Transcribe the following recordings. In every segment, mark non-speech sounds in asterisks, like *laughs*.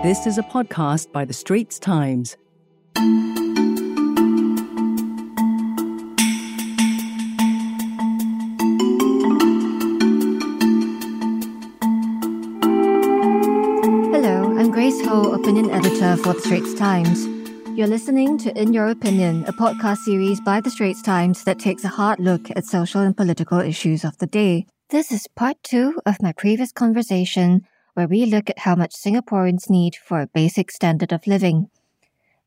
This is a podcast by The Straits Times. Hello, I'm Grace Ho, opinion editor for The Straits Times. You're listening to In Your Opinion, a podcast series by The Straits Times that takes a hard look at social and political issues of the day. This is part two of my previous conversation where we look at how much Singaporeans need for a basic standard of living.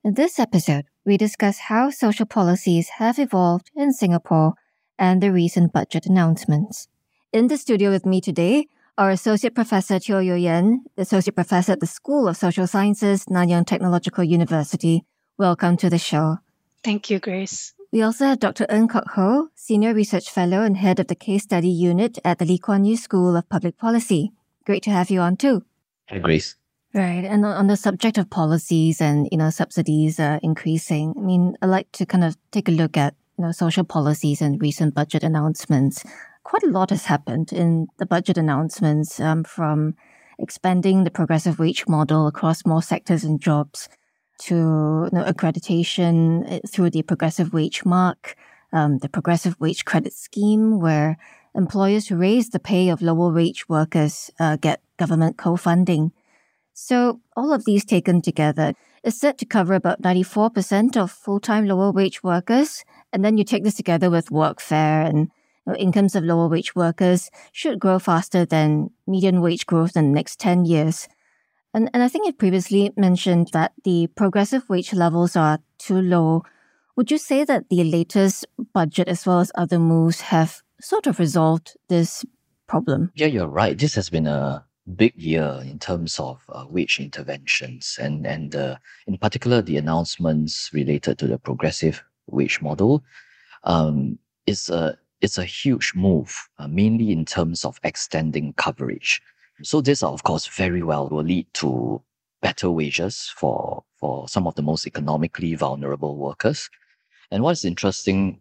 In this episode, we discuss how social policies have evolved in Singapore and the recent budget announcements. In the studio with me today are Associate Professor Teo You Yenn, Associate Professor at the School of Social Sciences, Nanyang Technological University. Welcome to the show. Thank you, Grace. We also have Dr. Ng Kok Hoe, Senior Research Fellow and Head of the Case Study Unit at the Lee Kuan Yew School of Public Policy. Great to have you on too. Hi, Grace. Right, and on the subject of policies and you know subsidies uh, increasing, I mean, I'd like to kind of take a look at you know social policies and recent budget announcements quite a lot has happened in the budget announcements um, from expanding the progressive wage model across more sectors and jobs to you know, accreditation eh, through the progressive wage mark, um, the progressive wage credit scheme, where employers who raise the pay of lower wage workers uh, get government co-funding. So all of these taken together is set to cover about 94% of full-time lower wage workers. And then you take this together with workfare and you know, incomes of lower wage workers should grow faster than median wage growth in the next 10 years. And, and I think you've previously mentioned that the progressive wage levels are too low. Would you say that the latest budget, as well as other moves, have sort of resolved this problem? Yeah, you're right. This has been a big year in terms of uh, wage interventions, and and uh, in particular the announcements related to the progressive wage model. Um, is a it's a huge move, uh, mainly in terms of extending coverage. So this, of course, very well will lead to better wages for for some of the most economically vulnerable workers. And what's interesting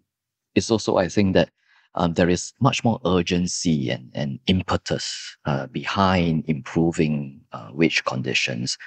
is also, I think, that um, there is much more urgency and, and impetus uh, behind improving uh, wage conditions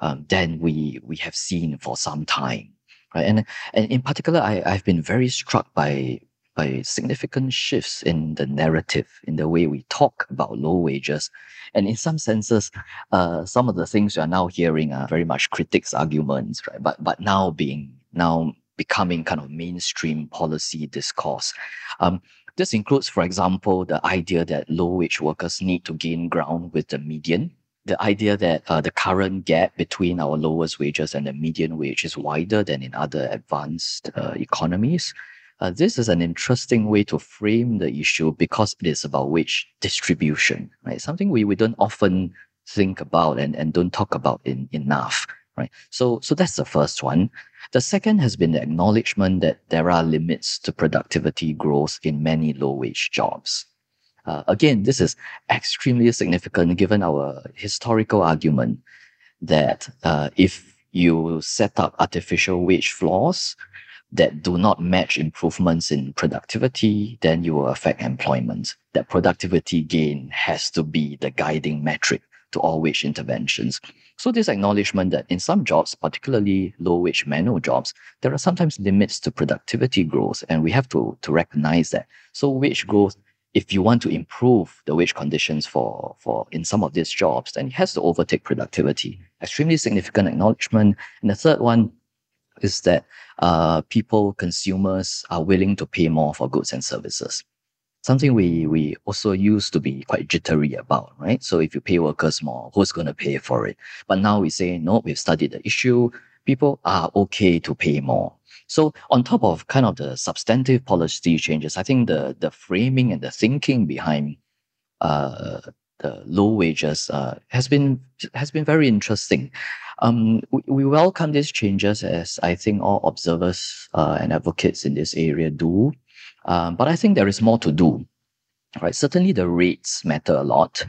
um, than we we have seen for some time. Right? And and in particular, I, I've been very struck by by significant shifts in the narrative, in the way we talk about low wages. And in some senses, uh, some of the things we are now hearing are very much critics' arguments, right? But but now being now becoming kind of mainstream policy discourse. Um, this includes, for example, the idea that low wage workers need to gain ground with the median. The idea that uh, the current gap between our lowest wages and the median wage is wider than in other advanced uh, economies. Uh, this is an interesting way to frame the issue because it is about wage distribution, right? Something we, we don't often think about and, and don't talk about in, enough, right? So, so that's the first one. The second has been the acknowledgement that there are limits to productivity growth in many low wage jobs. Uh, again, this is extremely significant given our historical argument that uh, if you set up artificial wage floors, that do not match improvements in productivity, then you will affect employment. That productivity gain has to be the guiding metric to all wage interventions. So this acknowledgement that in some jobs, particularly low wage manual jobs, there are sometimes limits to productivity growth, and we have to, to recognize that. So wage growth, if you want to improve the wage conditions for, for in some of these jobs, then it has to overtake productivity. Extremely significant acknowledgement. And the third one is that uh, people, consumers are willing to pay more for goods and services. Something we, we also used to be quite jittery about, right? So if you pay workers more, who's going to pay for it? But now we say, no, we've studied the issue. People are okay to pay more. So on top of kind of the substantive policy changes, I think the, the framing and the thinking behind uh, the low wages uh, has been has been very interesting. Um, we, we, welcome these changes as I think all observers uh, and advocates in this area do. Um, but I think there is more to do. Right? Certainly the rates matter a lot.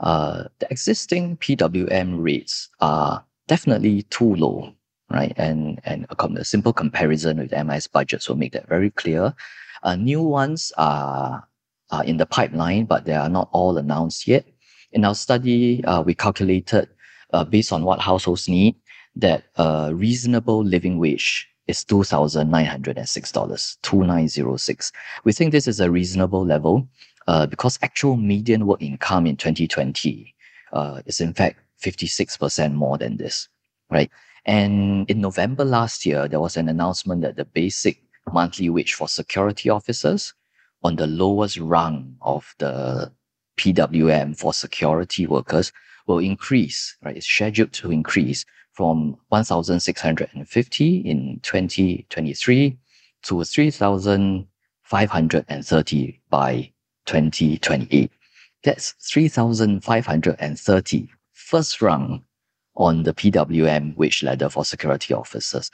Uh, the existing PWM rates are definitely too low, right? And and a, a simple comparison with MIS budgets will make that very clear. Uh, new ones are, are in the pipeline, but they are not all announced yet. In our study, uh, we calculated uh, based on what households need, that a reasonable living wage is $2,906, 2906. We think this is a reasonable level uh, because actual median work income in 2020 uh, is in fact 56% more than this, right? And in November last year, there was an announcement that the basic monthly wage for security officers on the lowest rung of the PWM for security workers will increase, right? It's scheduled to increase from 1,650 in 2023 to 3,530 by 2028. That's 3,530 first rung on the PWM wage ladder for security officers.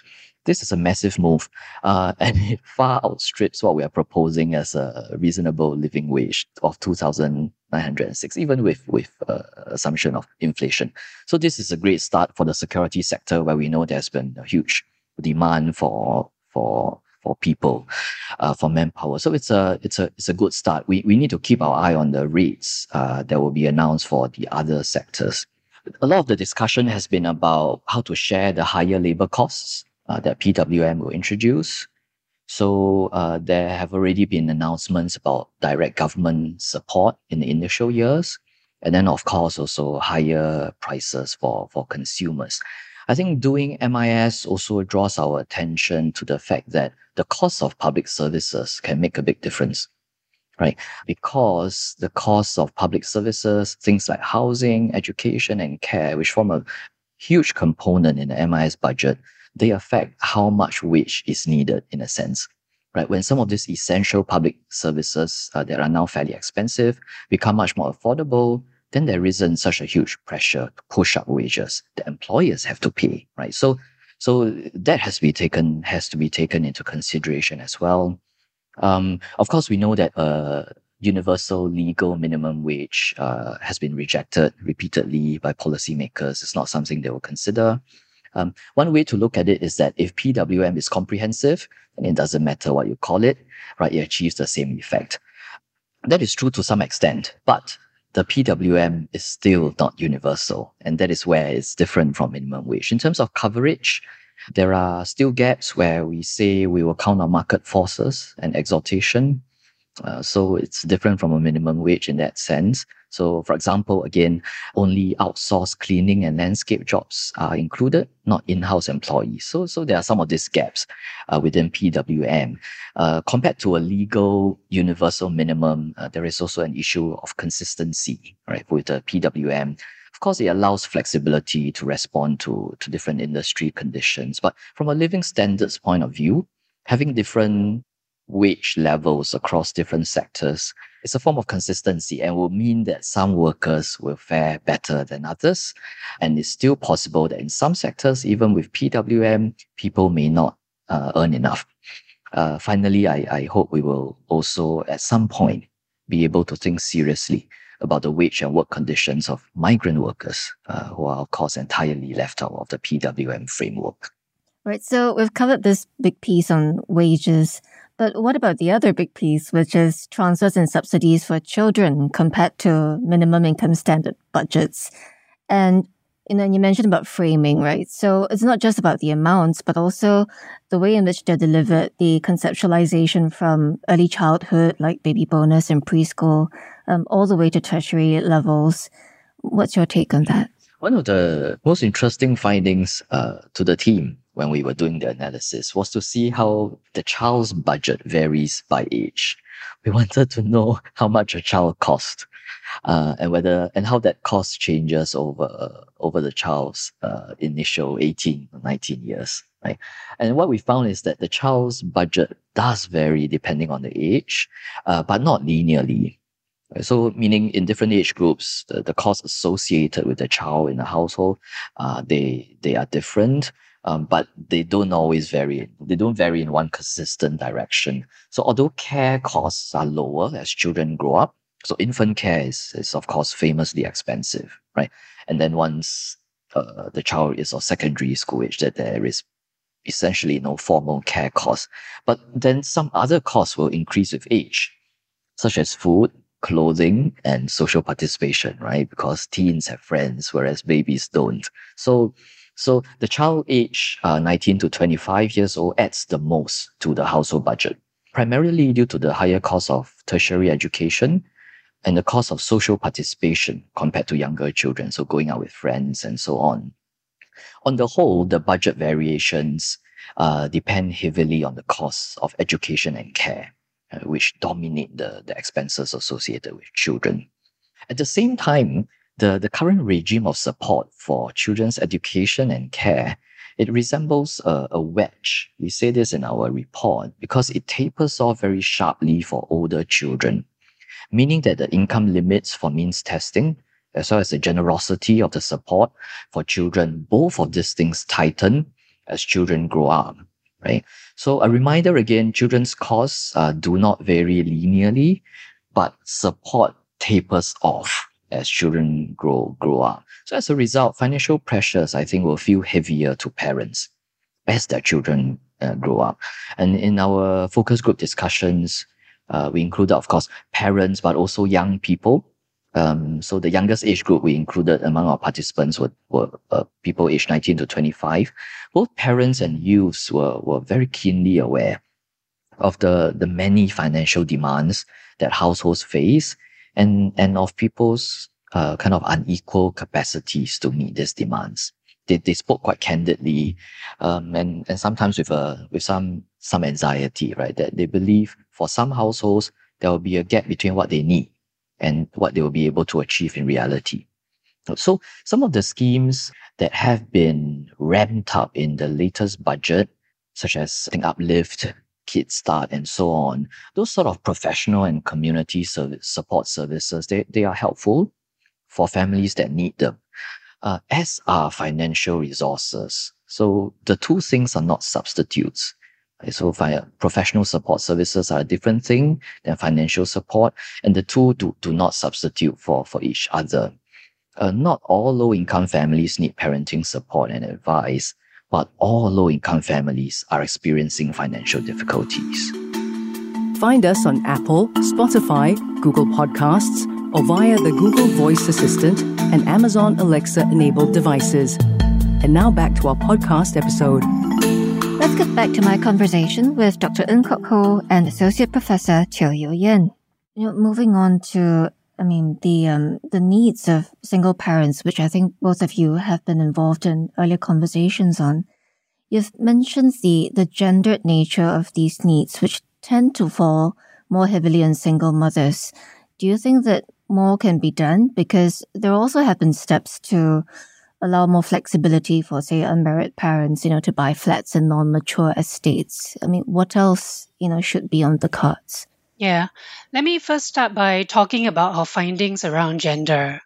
This is a massive move, uh, *laughs* and it far outstrips what we are proposing as a reasonable living wage of 2,906, even with, with uh, assumption of inflation. So this is a great start for the security sector where we know there's been a huge demand for, for, for people, uh, for manpower. So it's a, it's a, it's a good start. We, we need to keep our eye on the rates uh, that will be announced for the other sectors. A lot of the discussion has been about how to share the higher labor costs uh, that PWM will introduce. So uh, there have already been announcements about direct government support in the initial years, and then of course also higher prices for for consumers. I think doing MIS also draws our attention to the fact that the cost of public services can make a big difference, right? Because the cost of public services, things like housing, education, and care, which form a huge component in the MIS budget, they affect how much wage is needed in a sense right? When some of these essential public services uh, that are now fairly expensive become much more affordable, then there isn't such a huge pressure to push up wages. The employers have to pay, right? So, so that has to be taken has to be taken into consideration as well. Um, of course, we know that a uh, universal legal minimum wage uh, has been rejected repeatedly by policymakers. It's not something they will consider. Um, one way to look at it is that if PWM is comprehensive, then it doesn't matter what you call it, right? It achieves the same effect. That is true to some extent, but the PWM is still not universal. And that is where it's different from minimum wage. In terms of coverage, there are still gaps where we say we will count on market forces and exhortation. Uh, so it's different from a minimum wage in that sense. So, for example, again, only outsourced cleaning and landscape jobs are included, not in-house employees. So, so there are some of these gaps uh, within PWM. Uh, compared to a legal universal minimum, uh, there is also an issue of consistency, right, with the PWM. Of course, it allows flexibility to respond to, to different industry conditions. But from a living standards point of view, having different wage levels across different sectors is a form of consistency and will mean that some workers will fare better than others. And it's still possible that in some sectors, even with PWM, people may not uh, earn enough. Uh, finally, I, I hope we will also at some point be able to think seriously about the wage and work conditions of migrant workers uh, who are, of course, entirely left out of the PWM framework. Right. So we've covered this big piece on wages. But what about the other big piece, which is transfers and subsidies for children compared to minimum income standard budgets? And you know, you mentioned about framing, right? So it's not just about the amounts, but also the way in which they're delivered, the conceptualization from early childhood, like baby bonus and preschool, um, all the way to tertiary levels. What's your take on that? One of the most interesting findings uh, to the team when we were doing the analysis was to see how the child's budget varies by age. We *laughs* wanted to know how much a child cost, uh, and whether and how that cost changes over uh, over the child's uh, initial 18 or 19 years, right? And what we found is that the child's budget does vary depending on the age, uh, but not linearly. So, meaning in different age groups, the, the costs associated with the child in the household, uh, they they are different um, but they don't always vary. They don't vary in one consistent direction. So although care costs are lower as children grow up, so infant care is, is of course famously expensive, right? And then once uh, the child is of secondary school age, that there is essentially no formal care costs. But then some other costs will increase with age, such as food, clothing and social participation, right? Because teens have friends, whereas babies don't. So, so the child age uh, 19 to 25 years old adds the most to the household budget, primarily due to the higher cost of tertiary education and the cost of social participation compared to younger children, so going out with friends and so on. On the whole, the budget variations uh, depend heavily on the costs of education and care, uh, which dominate the, the expenses associated with children. At the same time, the, the current regime of support for children's education and care it resembles a, a wedge. We say this in our report because it tapers off very sharply for older children, meaning that the income limits for means testing as well as the generosity of the support for children, both of these things tighten as children grow up, right? So a reminder again, children's costs uh, do not vary linearly, but support tapers off as children grow grow up. So as a result, financial pressures I think will feel heavier to parents as their children uh, grow up. And in our focus group discussions, uh, we included, of course, parents, but also young people um, so the youngest age group we included among our participants were, were uh, people aged 19 to 25. Both parents and youths were, were very keenly aware of the, the many financial demands that households face and, and of people's uh, kind of unequal capacities to meet these demands. They, they spoke quite candidly um, and, and sometimes with, a, with some, some anxiety, right? That they believe for some households, there will be a gap between what they need and what they will be able to achieve in reality. So some of the schemes that have been ramped up in the latest budget, such as Think Uplift, KidSTART, and so on, those sort of professional and community service support services, they, they are helpful for families that need them, uh, as are financial resources. So the two things are not substitutes. So professional support services are a different thing than financial support, and the two do, do not substitute for, for each other. Uh, not all low-income families need parenting support and advice, but all low-income families are experiencing financial difficulties. Find us on Apple, Spotify, Google Podcasts, or via the Google Voice Assistant and Amazon Alexa enabled devices. And now back to our podcast episode. Let's get back to my conversation with Dr. Ng Kok Hoe and Associate Professor Teo You Yenn. You know, moving on to, I mean, the um, the needs of single parents, which I think both of you have been involved in earlier conversations on. You've mentioned the the gendered nature of these needs, which tend to fall more heavily on single mothers. Do you think that more can be done? Because there also have been steps to allow more flexibility for, say, unmarried parents, you know, to buy flats in non-mature estates? I mean, what else, you know, should be on the cards? Yeah. Let me first start by talking about our findings around gender.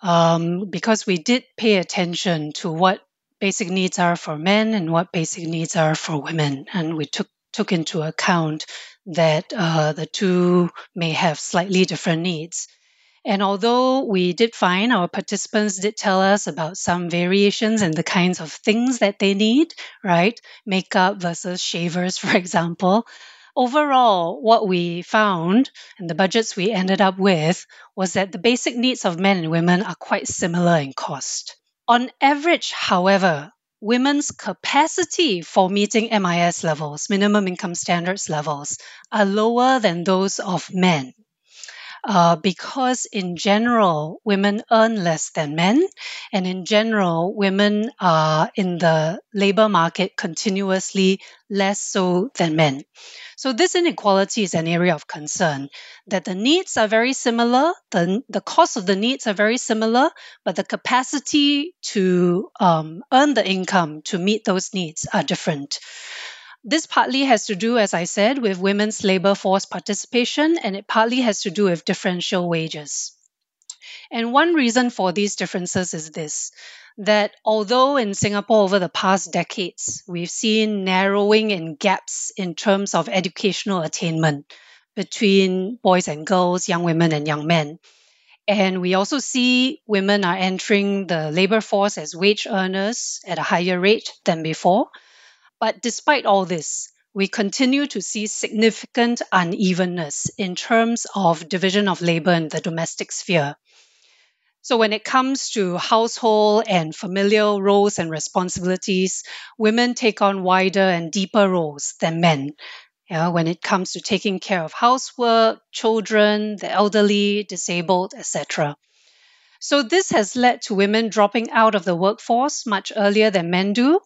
Um, because we did pay attention to what basic needs are for men and what basic needs are for women. And we took, took into account that uh, the two may have slightly different needs. And although we did find our participants did tell us about some variations and the kinds of things that they need, right? Makeup versus shavers, *laughs* for example. Overall, what we found and the budgets we ended up with was that the basic needs of men and women are quite similar in cost. On average, however, women's capacity for meeting MIS levels, minimum income standards levels, are lower than those of men uh, because in general, women earn less than men. And in general, women are in the labor market continuously less so than men. So this inequality is an area of concern that the needs are very similar, the, the cost of the needs are very similar, but the capacity to um, earn the income to meet those needs are different. This partly has to do, as I said, with women's labor force participation, and it partly has to do with differential wages. And one reason for these differences is this that although in Singapore over the past decades, we've seen narrowing in gaps in terms of educational attainment between boys and girls, young women and young men. And we also see women are entering the labor force as wage earners at a higher rate than before. But despite all this, we continue to see significant unevenness in terms of division of labor in the domestic sphere. So, when it comes to household and familial roles and responsibilities, women take on wider and deeper roles than men. Yeah, when it comes to taking care of housework, children, the elderly, disabled, etc. So, this has led to women dropping out of the workforce much earlier than men do,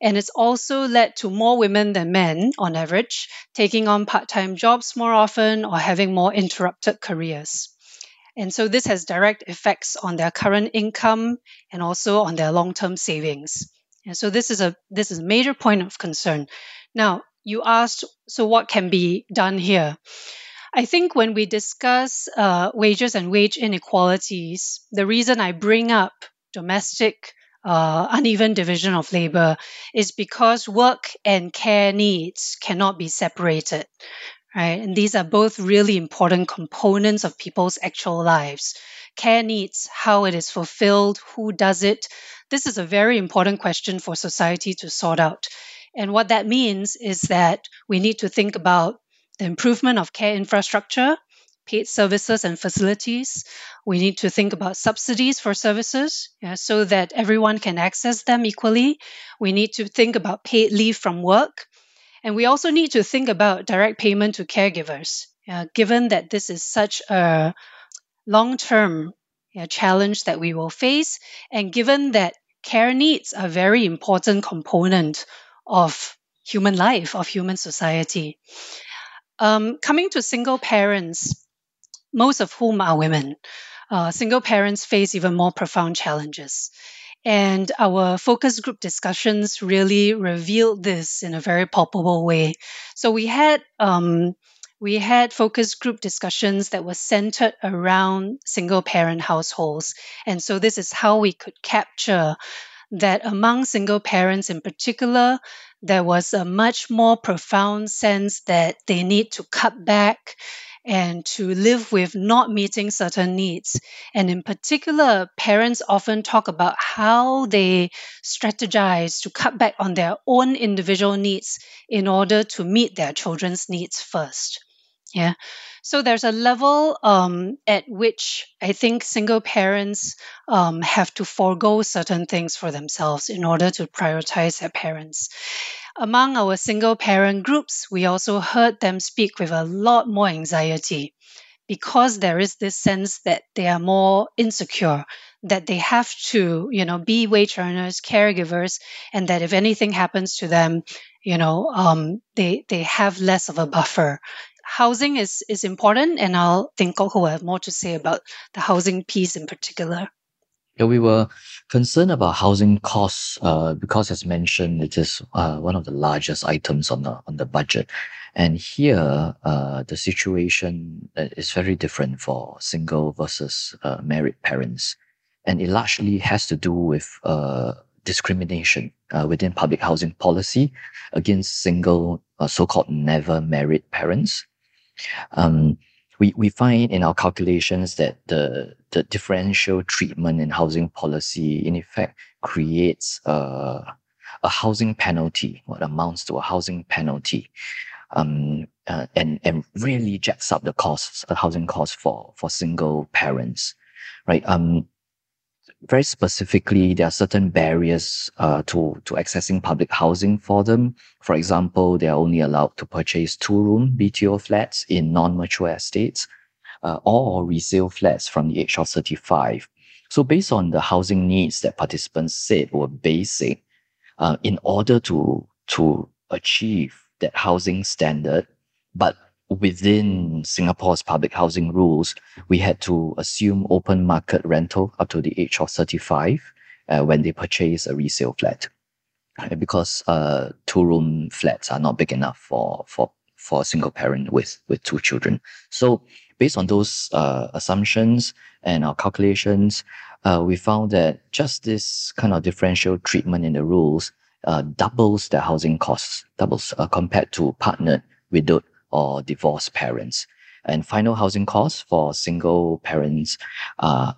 and it's also led to more women than men, on average, taking on part time jobs more often or having more interrupted careers. And so this has direct effects on their current income and also on their long term savings. And so this is a this is a major point of concern. Now, you asked, so what can be done here? I think when we discuss uh, wages and wage inequalities, the reason I bring up domestic uh, uneven division of labor is because work and care needs cannot be separated. Right? And these are both really important components of people's actual lives. Care needs, how it is fulfilled, who does it. This is a very important question for society to sort out. And what that means is that we need to think about the improvement of care infrastructure, paid services and facilities. We need to think about subsidies for services yeah, so that everyone can access them equally. We need to think about paid leave from work. And we also need to think about direct payment to caregivers, yeah, given that this is such a long term yeah, challenge that we will face, and given that care needs are a very important component of human life, of human society. Um, coming to single parents, most of whom are women. Uh, single parents face even more profound challenges. And our focus group discussions really revealed this in a very palpable way. So we had um, we had focus group discussions that were centered around single parent households. And so this is how we could capture that among single parents in particular, there was a much more profound sense that they need to cut back and to live with not meeting certain needs. And in particular, parents often talk about how they strategize to cut back on their own individual needs in order to meet their children's needs first. Yeah. So there's a level um, at which I think single parents um, have to forego certain things for themselves in order to prioritize their parents. Among our single parent groups, we also heard them speak with a lot more anxiety because there is this sense that they are more insecure, that they have to, you know, be wage earners, caregivers, and that if anything happens to them, you know, um, they they have less of a buffer. Housing is is important, and I'll think Kok will have more to say about the housing piece in particular. Yeah, we were concerned about housing costs uh, because, as mentioned, it is uh, one of the largest items on the on the budget, and here uh, the situation uh, is very different for single versus uh, married parents, and it largely has to do with uh, discrimination within public housing policy against single, so-called never married parents. Um, we, we find in our calculations that the, the differential treatment in housing policy, in effect, creates a, a housing penalty, what amounts to a housing penalty, um, uh, and, and really jacks up the costs, the housing costs for, for single parents, right? Um, very specifically, there are certain barriers uh, to, to accessing public housing for them. For example, they are only allowed to purchase two room BTO flats in non mature estates uh, or resale flats from the age of 35. So, based on the housing needs that participants said were basic, uh, in order to, to achieve that housing standard, but within Singapore's public housing rules, we had to assume open market rental up to the age of 35 uh, when they purchase a resale flat. Because uh, two room flats are not big enough for, for, for a single parent with, with two children. So, based on those uh, assumptions and our calculations, uh, we found that just this kind of differential treatment in the rules uh, doubles the housing costs, doubles uh, compared to partnered widowed or divorced parents. And final housing costs for single parents uh,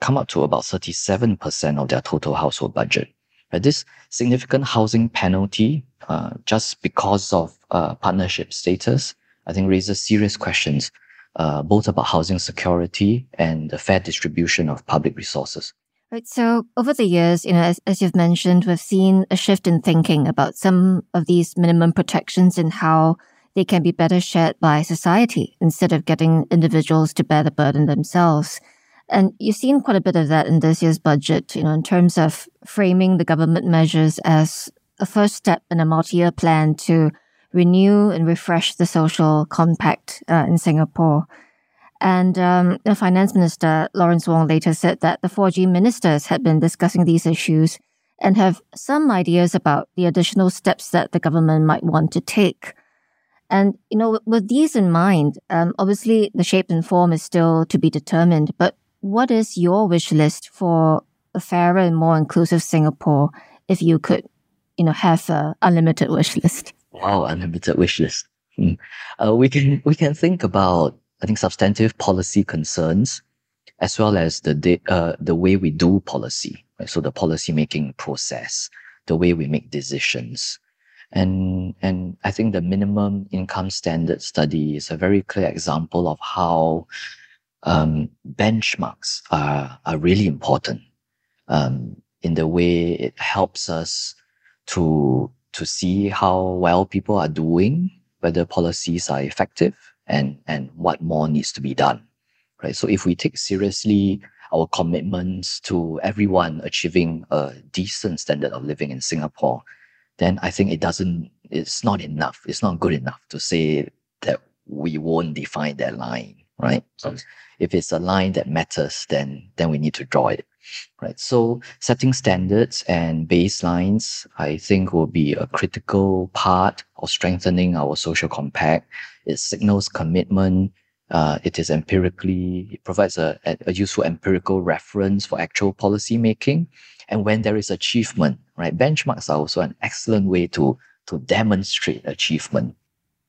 come up to about 37% of their total household budget. This significant housing penalty, uh, just because of uh, partnership status, I think raises serious questions, uh, both about housing security and the fair distribution of public resources. Right. So over the years, you know, as, as you've mentioned, we've seen a shift in thinking about some of these minimum protections and how they can be better shared by society instead of getting individuals to bear the burden themselves. And you've seen quite a bit of that in this year's budget, you know, in terms of framing the government measures as a first step in a multi-year plan to renew and refresh the social compact uh, in Singapore. And um, the finance minister, Lawrence Wong, later said that the 4G ministers had been discussing these issues and have some ideas about the additional steps that the government might want to take. And, you know, with these in mind, um, obviously the shape and form is still to be determined, but what is your wish list for a fairer and more inclusive Singapore if you could, you know, have an unlimited wish list? Wow, unlimited wish list. Hmm. Uh, we can we can think about I think substantive policy concerns, as well as the de- uh, the way we do policy, right? So the policy making process, the way we make decisions, and and I think the minimum income standard study is a very clear example of how um, benchmarks are are really important um, in the way it helps us to to see how well people are doing, whether policies are effective, and and what more needs to be done right? So if we take seriously our commitments to everyone achieving a decent standard of living in singapore then i think it doesn't it's not enough it's not good enough to say that we won't define that line right so if it's a line that matters then then we need to draw it right so setting standards and baselines i think will be a critical part of strengthening our social compact it signals commitment. Uh, it is empirically, it provides a, a useful empirical reference for actual policy making. And when there is achievement, right, benchmarks are also an excellent way to, to demonstrate achievement.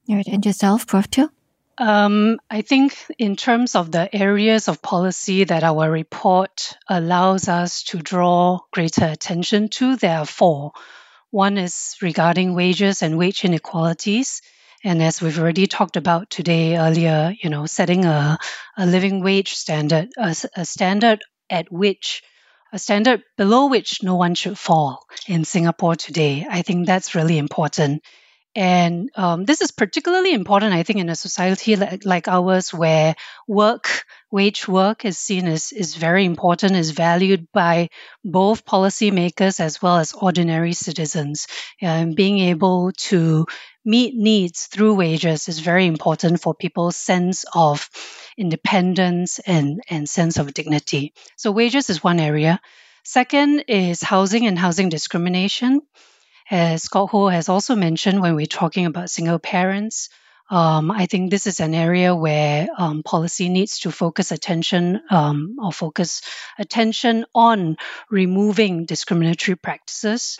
All right. And yourself, Prof. Teo? Um, I think in terms of the areas of policy that our report allows us to draw greater attention to, there are four. One is regarding wages and wage inequalities. And as we've already talked about today earlier, you know, setting a, a living wage standard, a, a standard at which a standard below which no one should fall in Singapore today. I think that's really important. And um, this is particularly important, I think, in a society like, like ours where work, wage work is seen as is very important, is valued by both policymakers as well as ordinary citizens. And being able to meet needs through wages is very important for people's sense of independence and, and sense of dignity. So wages is one area. Second is housing and housing discrimination. As Kok Hoe has also mentioned when we're talking about single parents, um, I think this is an area where um, policy needs to focus attention um, or focus attention on removing discriminatory practices.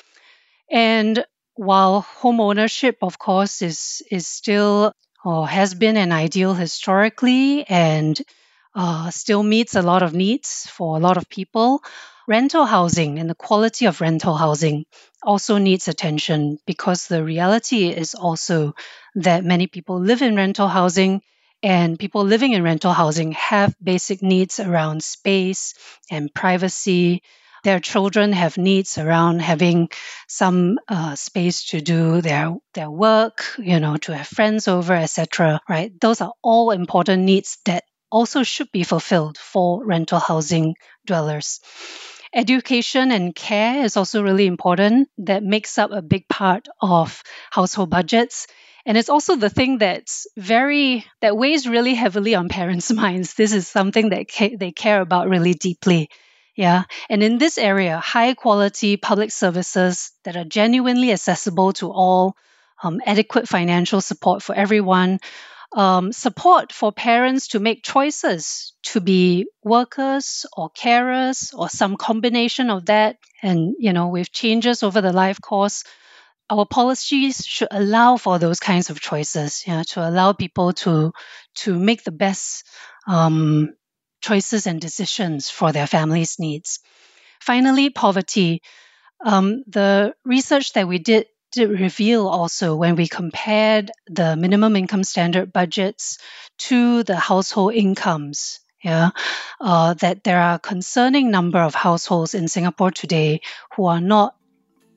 And while home ownership, of course, is is still or has been an ideal historically and uh, still meets a lot of needs for a lot of people, rental housing and the quality of rental housing also needs attention because the reality is also that many people live in rental housing and people living in rental housing have basic needs around space and privacy their children have needs around having some uh, space to do their their work, you know, to have friends over, etc. Right? Those are all important needs that also should be fulfilled for rental housing dwellers. Education and care is also really important. That makes up a big part of household budgets. And it's also the thing that's very, that weighs really heavily on parents' *laughs* minds. This is something that ca- they care about really deeply. Yeah. And in this area, high quality public services that are genuinely accessible to all, um, adequate financial support for everyone, um, support for parents to make choices to be workers or carers or some combination of that. And, you know, with changes over the life course, our policies should allow for those kinds of choices, you know, to allow people to to make the best um, choices and decisions for their family's needs. Finally, poverty. Um, the research that we did reveal also when we compared the minimum income standard budgets to the household incomes yeah, uh, that there are a concerning number of households in Singapore today who are not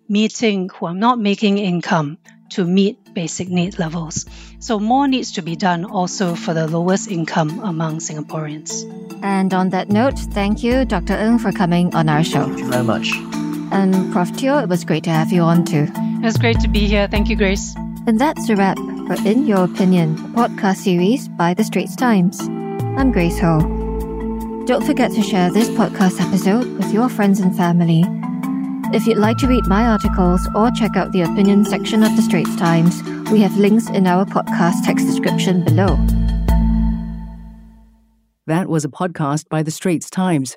meeting, who are not making income to meet basic need levels. So more needs to be done also for the lowest income among Singaporeans. And on that note, thank you, Dr. Ng, for coming on our show. Thank you very much. And Prof. Teo, it was great to have you on too. It was great to be here. Thank you, Grace. And that's a wrap for In Your Opinion, podcast series by The Straits Times. I'm Grace Ho. Don't forget to share this podcast episode with your friends and family. If you'd like to read my articles or check out the opinion section of The Straits Times, we have links in our podcast text description below. That was a podcast by The Straits Times.